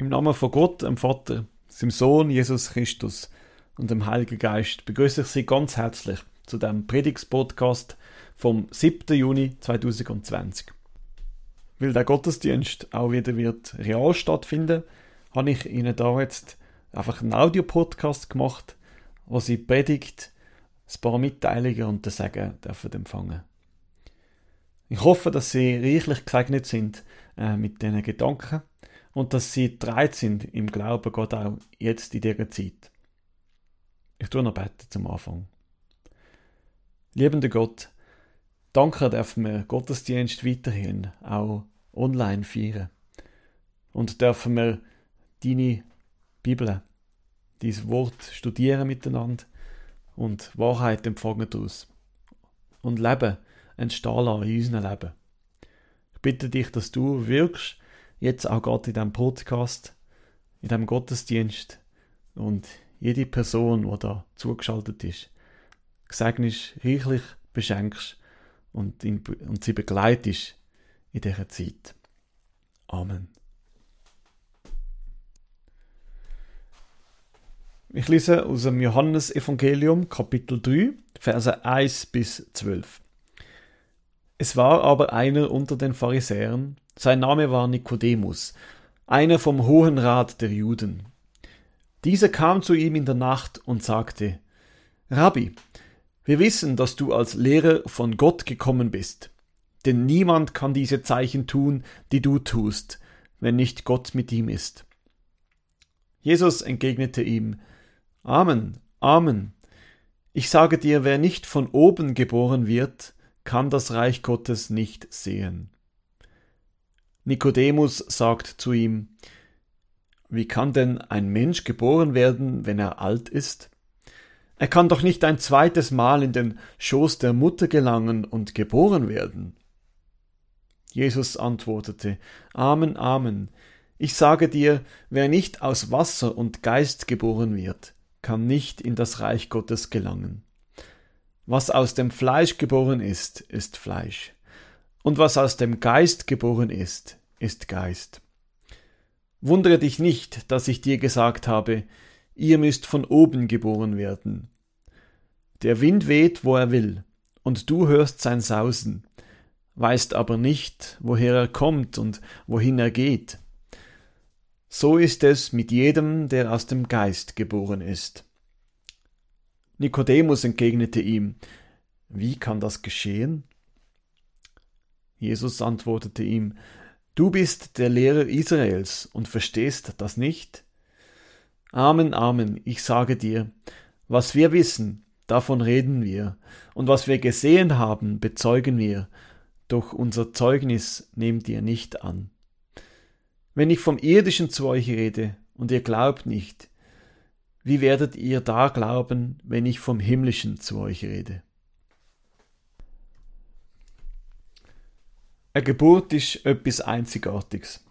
Im Namen von Gott, dem Vater, seinem Sohn Jesus Christus und dem Heiligen Geist begrüße ich Sie ganz herzlich zu dem Predigtspodcast vom 7. Juni 2020. Weil der Gottesdienst auch wieder wird real stattfinden, habe ich Ihnen da jetzt einfach einen Audiopodcast gemacht, wo Sie Predigt, ein paar Mitteilungen und das Sagen dürfen empfangen. Ich hoffe, dass Sie reichlich gesegnet sind äh, mit diesen Gedanken und dass sie dreit sind im Glauben Gott auch jetzt in dieser Zeit. Ich tue noch beten zum Anfang. Liebender Gott, danke dürfen wir Gottesdienst weiterhin auch online feiern. Und dürfen wir deine Bibel, dein Wort studieren miteinander und Wahrheit empfangen daraus. Und Leben entstehen lassen in unserem Leben. Ich bitte dich, dass du wirkst jetzt auch gerade in diesem Podcast, in diesem Gottesdienst und jede Person, die da zugeschaltet ist, gesegnest, reichlich beschenkst und, ihn, und sie begleitest in dieser Zeit. Amen. Ich lese aus dem Johannesevangelium Kapitel 3, Verse 1 bis 12. Es war aber einer unter den Pharisäern, sein Name war Nikodemus, einer vom Hohen Rat der Juden. Dieser kam zu ihm in der Nacht und sagte, Rabbi, wir wissen, dass du als Lehrer von Gott gekommen bist, denn niemand kann diese Zeichen tun, die du tust, wenn nicht Gott mit ihm ist. Jesus entgegnete ihm, Amen, Amen. Ich sage dir, wer nicht von oben geboren wird, kann das Reich Gottes nicht sehen. Nikodemus sagt zu ihm, Wie kann denn ein Mensch geboren werden, wenn er alt ist? Er kann doch nicht ein zweites Mal in den Schoß der Mutter gelangen und geboren werden. Jesus antwortete, Amen, Amen. Ich sage dir, wer nicht aus Wasser und Geist geboren wird, kann nicht in das Reich Gottes gelangen. Was aus dem Fleisch geboren ist, ist Fleisch. Und was aus dem Geist geboren ist, ist Geist. Wundere dich nicht, dass ich dir gesagt habe, ihr müsst von oben geboren werden. Der Wind weht, wo er will, und du hörst sein Sausen, weißt aber nicht, woher er kommt und wohin er geht. So ist es mit jedem, der aus dem Geist geboren ist. Nikodemus entgegnete ihm, Wie kann das geschehen? Jesus antwortete ihm, Du bist der Lehrer Israels und verstehst das nicht? Amen, Amen, ich sage dir, was wir wissen, davon reden wir, und was wir gesehen haben, bezeugen wir, doch unser Zeugnis nehmt ihr nicht an. Wenn ich vom irdischen zu euch rede und ihr glaubt nicht, wie werdet ihr da glauben, wenn ich vom himmlischen zu euch rede? Eine Geburt ist etwas Einzigartiges.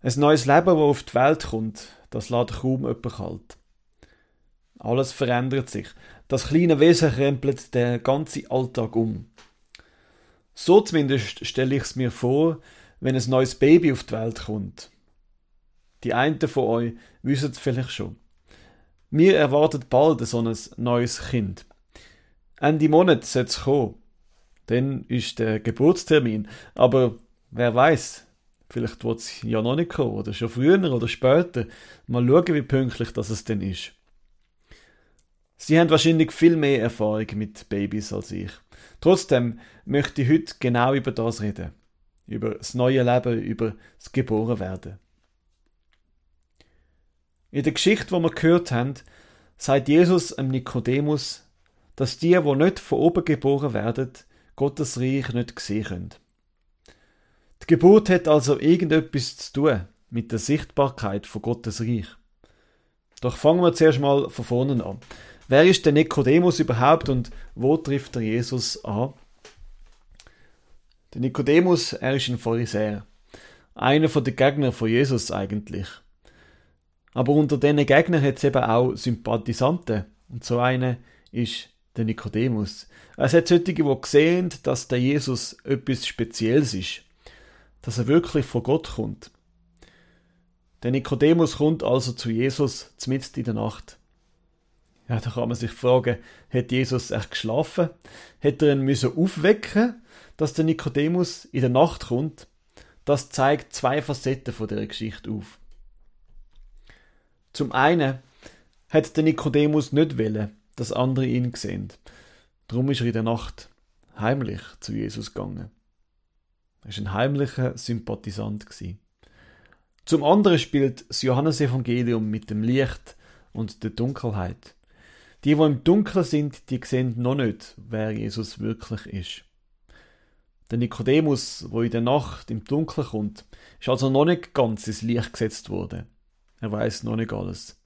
Ein neues Leben, das auf die Welt kommt, das lässt kaum jemand kalt. Alles verändert sich. Das kleine Wesen krempelt den ganzen Alltag um. So zumindest stelle ich es mir vor, wenn ein neues Baby auf die Welt kommt. Die einen von euch wissen es vielleicht schon. Mir erwartet bald so ein neues Kind. Ende Monat soll es kommen. Dann ist der Geburtstermin. Aber wer weiß, vielleicht wird es ja noch nicht kommen oder schon früher oder später. Mal schauen, wie pünktlich das es denn ist. Sie haben wahrscheinlich viel mehr Erfahrung mit Babys als ich. Trotzdem möchte ich heute genau über das reden. Über das neue Leben, über das Geborenwerden. In der Geschichte, die wir gehört haben, sagt Jesus einem Nikodemus, dass die, die nicht von oben geboren werden, Gottes Reich nicht sehen können. Die Geburt hat also irgendetwas zu tun mit der Sichtbarkeit von Gottes Reich. Doch fangen wir zuerst mal von vorne an. Wer ist der Nikodemus überhaupt und wo trifft er Jesus an? Der Nikodemus, er ist ein Pharisäer. Einer von den Gegnern von Jesus eigentlich. Aber unter diesen Gegnern hat es eben auch Sympathisanten. Und so eine ist der Nikodemus. Es hat solche, die sehen, dass der Jesus etwas Spezielles ist. Dass er wirklich von Gott kommt. Der Nikodemus kommt also zu Jesus mitten in der Nacht. Ja, da kann man sich fragen, hat Jesus echt geschlafen? Hätte er ihn müssen aufwecken, dass der Nikodemus in der Nacht kommt? Das zeigt zwei Facetten von der Geschichte auf. Zum einen hat der Nikodemus nicht wollen, dass andere ihn sehen. Darum ist er in der Nacht heimlich zu Jesus gegangen. Er war ein heimlicher Sympathisant. Zum anderen spielt das Johannesevangelium mit dem Licht und der Dunkelheit. Die, die im Dunkeln sind, die sehen noch nicht, wer Jesus wirklich ist. Der Nikodemus, wo in der Nacht im Dunkeln kommt, ist also noch nicht ganz ins Licht gesetzt worden. Er weiß noch nicht alles.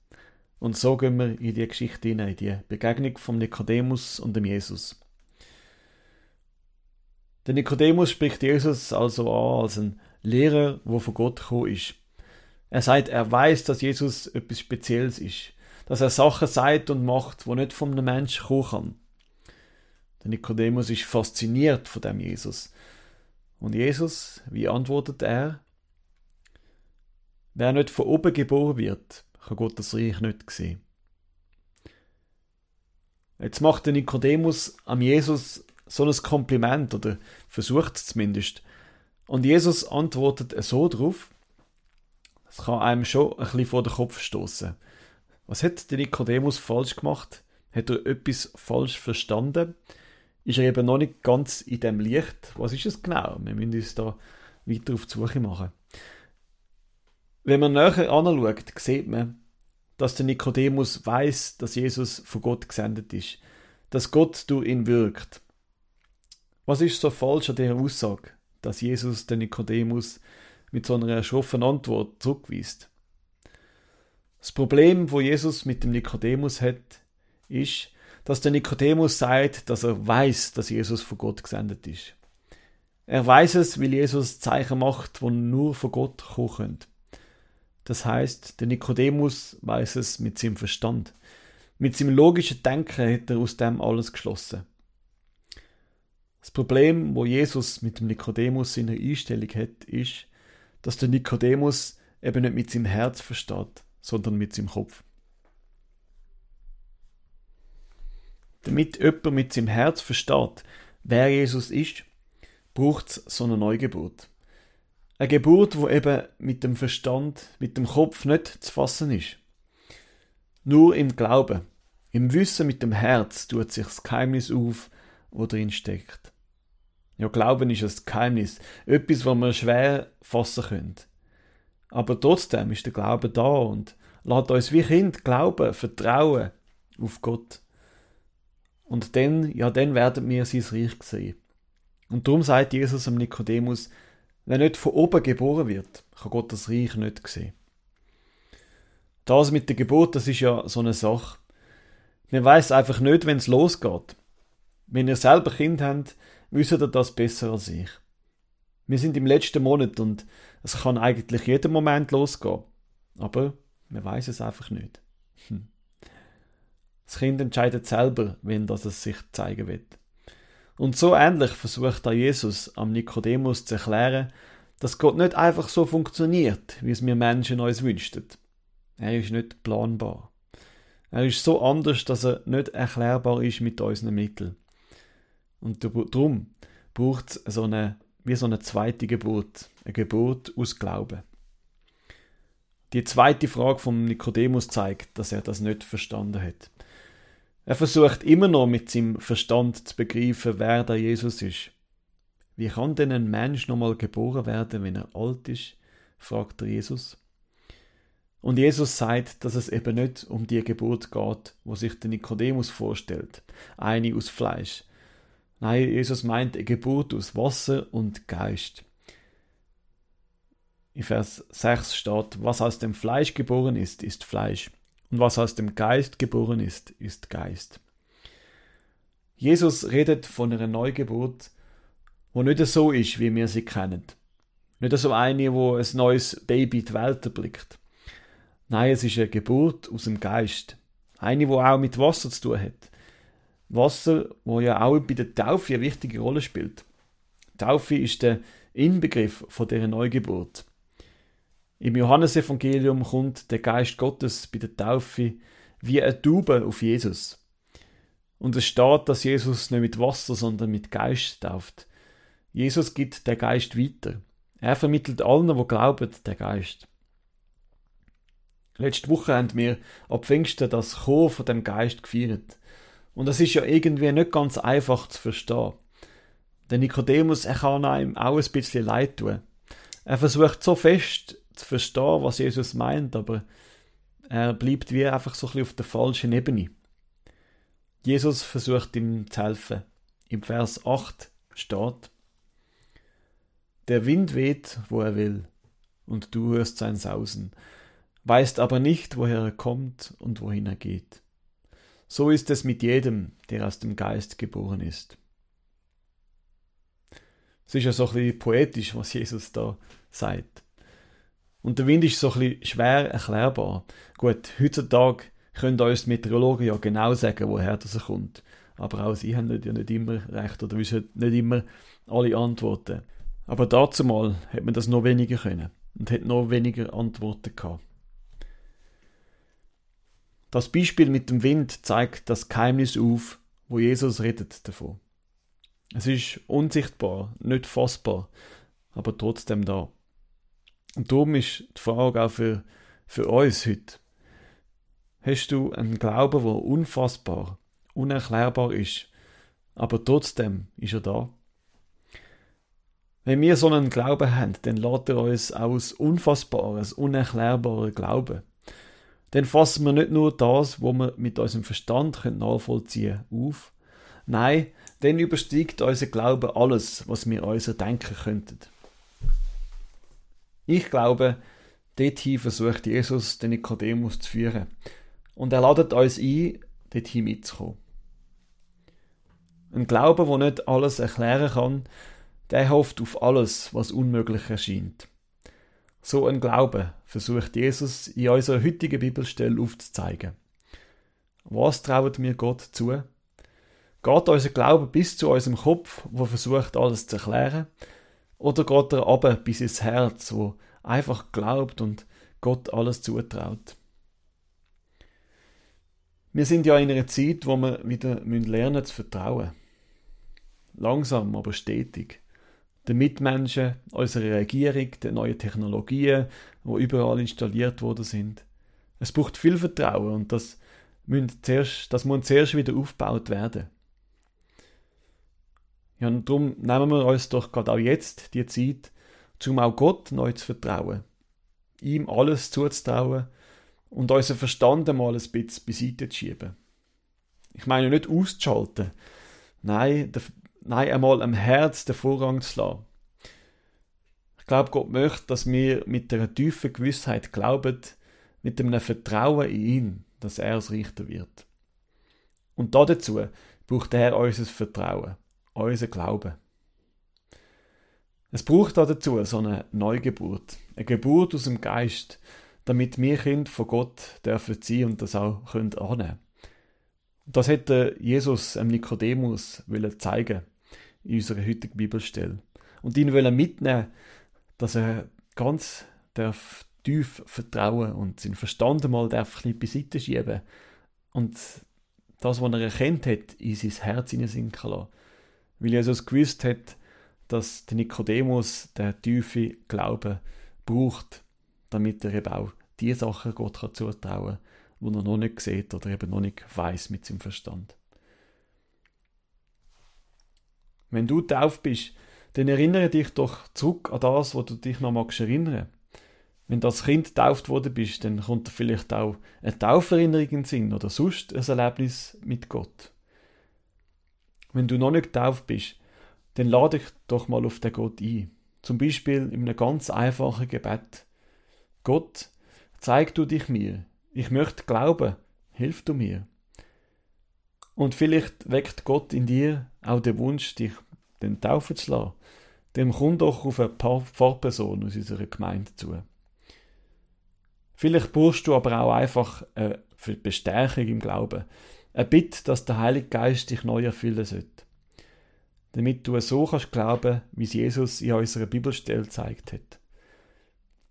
Und so gehen wir in die Geschichte hinein, in die Begegnung von Nikodemus und dem Jesus. Der Nikodemus spricht Jesus also an als ein Lehrer, wo von Gott gekommen ist. Er sagt, er weiß, dass Jesus etwas Spezielles ist, dass er Sachen sagt und macht, wo nicht von einem Menschen kommen kann. Der Nikodemus ist fasziniert von dem Jesus. Und Jesus, wie antwortet er? Wer nicht von oben geboren wird, kann Gott das Reich nicht sehen. Jetzt macht der Nikodemus am Jesus so ein Kompliment oder versucht es zumindest. Und Jesus antwortet so drauf, das kann einem schon ein bisschen vor den Kopf stoßen. Was hat der Nikodemus falsch gemacht? Hat er etwas falsch verstanden? Ist er eben noch nicht ganz in dem Licht? Was ist es genau? Wir müssen uns da weiter auf die Suche machen. Wenn man näher anschaut, sieht man, dass der Nikodemus weiß, dass Jesus von Gott gesendet ist, dass Gott durch ihn wirkt. Was ist so falsch an dieser Aussage, dass Jesus den Nikodemus mit so einer schroffen Antwort zurückweist? Das Problem, wo Jesus mit dem Nikodemus hat, ist, dass der Nikodemus sagt, dass er weiß, dass Jesus von Gott gesendet ist. Er weiß es, weil Jesus Zeichen macht, wo nur von Gott kommen können. Das heißt, der Nikodemus weiß es mit seinem Verstand. Mit seinem logischen Denken hat er aus dem alles geschlossen. Das Problem, wo Jesus mit dem Nikodemus in der Einstellung hat, ist, dass der Nikodemus eben nicht mit seinem Herz versteht, sondern mit seinem Kopf. Damit jemand mit seinem Herz versteht, wer Jesus ist, braucht es so eine Neugeburt. Eine Geburt, wo eben mit dem Verstand, mit dem Kopf nicht zu fassen ist. Nur im Glauben, im Wissen mit dem Herz tut sich das Geheimnis auf, wo drin steckt. Ja, Glauben ist ein Geheimnis, etwas, was man schwer fassen können. Aber trotzdem ist der Glaube da und lässt uns wie Kind glauben, vertrauen auf Gott. Und dann, ja, dann werden wir sein Reich sehen. Und darum sagt Jesus am Nikodemus, wer nicht von oben geboren wird, kann Gott das Reich nicht sehen. Das mit der Geburt, das ist ja so eine Sache. Man weiß einfach nicht, wenn es losgeht. Wenn ihr selber Kind habt, wisst ihr das besser als ich. Wir sind im letzten Monat und es kann eigentlich jeden Moment losgehen. Aber man weiß es einfach nicht. Hm. Das Kind entscheidet selber, wenn das es sich zeigen wird. Und so ähnlich versucht da Jesus am Nikodemus zu erklären, dass Gott nicht einfach so funktioniert, wie es wir Menschen uns wünschten. Er ist nicht planbar. Er ist so anders, dass er nicht erklärbar ist mit unseren Mitteln. Und darum braucht es so eine, wie so eine zweite Geburt, eine Geburt aus Glauben. Die zweite Frage von Nikodemus zeigt, dass er das nicht verstanden hat. Er versucht immer noch mit seinem Verstand zu begreifen, wer da Jesus ist. Wie kann denn ein Mensch nochmal geboren werden, wenn er alt ist? fragt er Jesus. Und Jesus sagt, dass es eben nicht um die Geburt geht, wo sich der Nikodemus vorstellt, eine aus Fleisch, Nein, Jesus meint eine Geburt aus Wasser und Geist. In Vers 6 steht, was aus dem Fleisch geboren ist, ist Fleisch. Und was aus dem Geist geboren ist, ist Geist. Jesus redet von einer Neugeburt, wo nicht so ist, wie wir sie kennen. Nicht so eine, wo ein neues Baby die Welt erblickt. Nein, es ist eine Geburt aus dem Geist. Eine, wo auch mit Wasser zu tun hat. Wasser, wo ja auch bei der Taufe eine wichtige Rolle spielt. Taufe ist der Inbegriff von der Neugeburt. Im Johannesevangelium kommt der Geist Gottes bei der Taufe wie eine Taube auf Jesus. Und es steht, dass Jesus nicht mit Wasser, sondern mit Geist tauft. Jesus gibt den Geist weiter. Er vermittelt allen, die glauben, den Geist. Letzte Woche haben wir ab Pfingsten das Chor von dem Geist gefeiert. Und das ist ja irgendwie nicht ganz einfach zu verstehen. Der Nikodemus, er kann einem auch ein bisschen leid tun. Er versucht so fest zu verstehen, was Jesus meint, aber er bleibt wie einfach so ein bisschen auf der falschen Ebene. Jesus versucht ihm zu helfen. Im Vers 8 steht, Der Wind weht, wo er will, und du hörst sein Sausen, weißt aber nicht, woher er kommt und wohin er geht. So ist es mit jedem, der aus dem Geist geboren ist. Es ist ja so ein bisschen poetisch, was Jesus da sagt. Und der Wind ist so ein bisschen schwer erklärbar. Gut, heutzutage können uns Meteorologen ja genau sagen, woher das kommt. Aber auch sie haben ja nicht immer recht oder wissen nicht immer alle Antworten. Aber dazu mal hat man das noch weniger können und hat noch weniger Antworten gehabt. Das Beispiel mit dem Wind zeigt das Geheimnis auf, wo Jesus redet davon. Es ist unsichtbar, nicht fassbar, aber trotzdem da. Und darum ist die Frage auch für, für uns heute. Hast du einen Glauben, der unfassbar, unerklärbar ist, aber trotzdem ist er da? Wenn wir so einen Glauben haben, dann lädt er uns aus unfassbares, unerklärbares Glauben dann fassen wir nicht nur das, was wir mit unserem Verstand nachvollziehen können, auf. Nein, dann übersteigt unser Glaube alles, was wir uns denken könnten. Ich glaube, dorthin versucht Jesus den Nikodemus zu führen. Und er ladet uns ein, dorthin mitzukommen. Ein Glaube, der nicht alles erklären kann, der hofft auf alles, was unmöglich erscheint. So ein Glaube versucht Jesus in unserer heutigen Bibelstelle aufzuzeigen. Was traut mir Gott zu? Geht unser Glaube bis zu unserem Kopf, wo versucht alles zu erklären? Oder geht er ab bis ins Herz, wo einfach glaubt und Gott alles zutraut? Wir sind ja in einer Zeit, wo wir wieder lernen zu vertrauen. Langsam, aber stetig den Mitmenschen, unserer Regierung, den neuen Technologien, die überall installiert worden sind. Es braucht viel Vertrauen und das, zuerst, das muss zuerst wieder aufgebaut werden. Ja, und darum nehmen wir uns doch gerade auch jetzt die Zeit, um auch Gott neu zu vertrauen, ihm alles zuzutrauen und unseren Verstand mal ein bisschen beiseite zu schieben. Ich meine nicht auszuschalten, nein, nein, einmal am Herz den Vorrang zu lassen. Ich glaube, Gott möchte, dass wir mit einer tiefen Gewissheit glauben, mit einem Vertrauen in ihn, dass er es Richter wird. Und dazu braucht er unser Vertrauen, unser Glauben. Es braucht dazu so eine Neugeburt, eine Geburt aus dem Geist, damit wir Kind von Gott dürfen sein und das auch können annehmen. Das hätte Jesus dem Nikodemus zeigen in unserer heutigen Bibelstelle. Und ihn wollen mitnehmen, dass er ganz darf tief vertrauen und seinen Verstand einmal darf ein beiseite schieben und das, was er erkennt hat, in sein Herz hineinsinken lassen. Weil Jesus gewusst hat, dass der Nikodemus der tiefe Glauben braucht, damit er eben auch die Sachen Gott kann zutrauen kann, die er noch nicht sieht oder eben noch nicht weiß mit seinem Verstand. Wenn du tauft bist, dann erinnere dich doch zurück an das, wo du dich noch magst erinnern. Wenn du als Kind getauft worden bist, dann kommt dir vielleicht auch eine Tauferinnerung in den Sinn oder sonst ein Erlebnis mit Gott. Wenn du noch nicht getauft bist, dann lade dich doch mal auf den Gott ein. Zum Beispiel in einem ganz einfachen Gebet. Gott, zeig du dich mir. Ich möchte glauben. Hilf du mir. Und vielleicht weckt Gott in dir auch den Wunsch, dich den taufen zu lassen. Dem kommt doch auf eine Pfarrperson aus unserer Gemeinde zu. Vielleicht brauchst du aber auch einfach eine Bestärkung im Glauben. Ein Bitte, dass der Heilige Geist dich neu erfüllen sollte. Damit du so kannst glauben, wie es Jesus in unserer Bibelstelle gezeigt hat.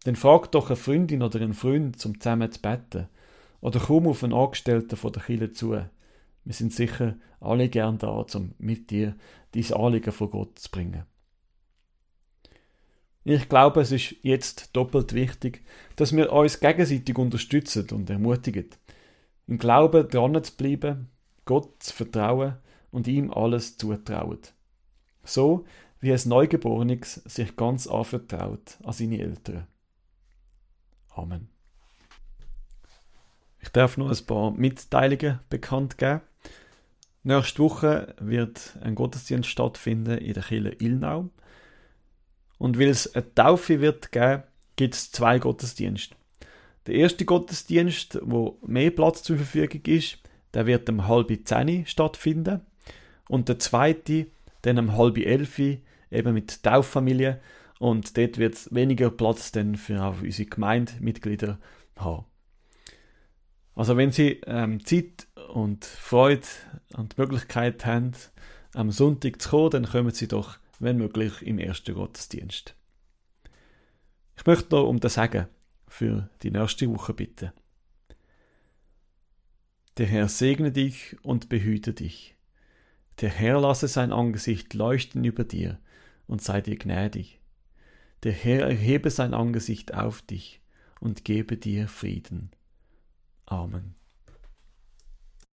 dann frag doch eine Freundin oder einen Freund, zum zusammen zu beten. Oder komm auf einen Angestellten von der Kirche zu. Wir sind sicher alle gern da, um mit dir diese Anliegen vor Gott zu bringen. Ich glaube, es ist jetzt doppelt wichtig, dass wir uns gegenseitig unterstützen und ermutigen, im Glauben dran zu bleiben, Gott zu vertrauen und ihm alles zutrauen. So wie ein Neugeborenes sich ganz anvertraut an seine Eltern. Amen. Ich darf noch ein paar Mitteilungen bekannt geben. Nächste Woche wird ein Gottesdienst stattfinden in der Kirche Ilnau. Und weil es eine Taufe wird geben, gibt es zwei Gottesdienste. Der erste Gottesdienst, wo mehr Platz zur Verfügung ist, der wird um halb zehn stattfinden. Und der zweite, dann um halb elf, eben mit Tauffamilie. Und dort wird es weniger Platz dann für auch unsere Gemeindemitglieder haben. Also wenn Sie ähm, Zeit und Freude und Möglichkeit haben, am Sonntag zu kommen, dann kommen Sie doch, wenn möglich, im ersten Gottesdienst. Ich möchte noch um das Sagen für die nächste Woche bitten. Der Herr segne dich und behüte dich. Der Herr lasse sein Angesicht leuchten über dir und sei dir gnädig. Der Herr erhebe sein Angesicht auf dich und gebe dir Frieden. Amen.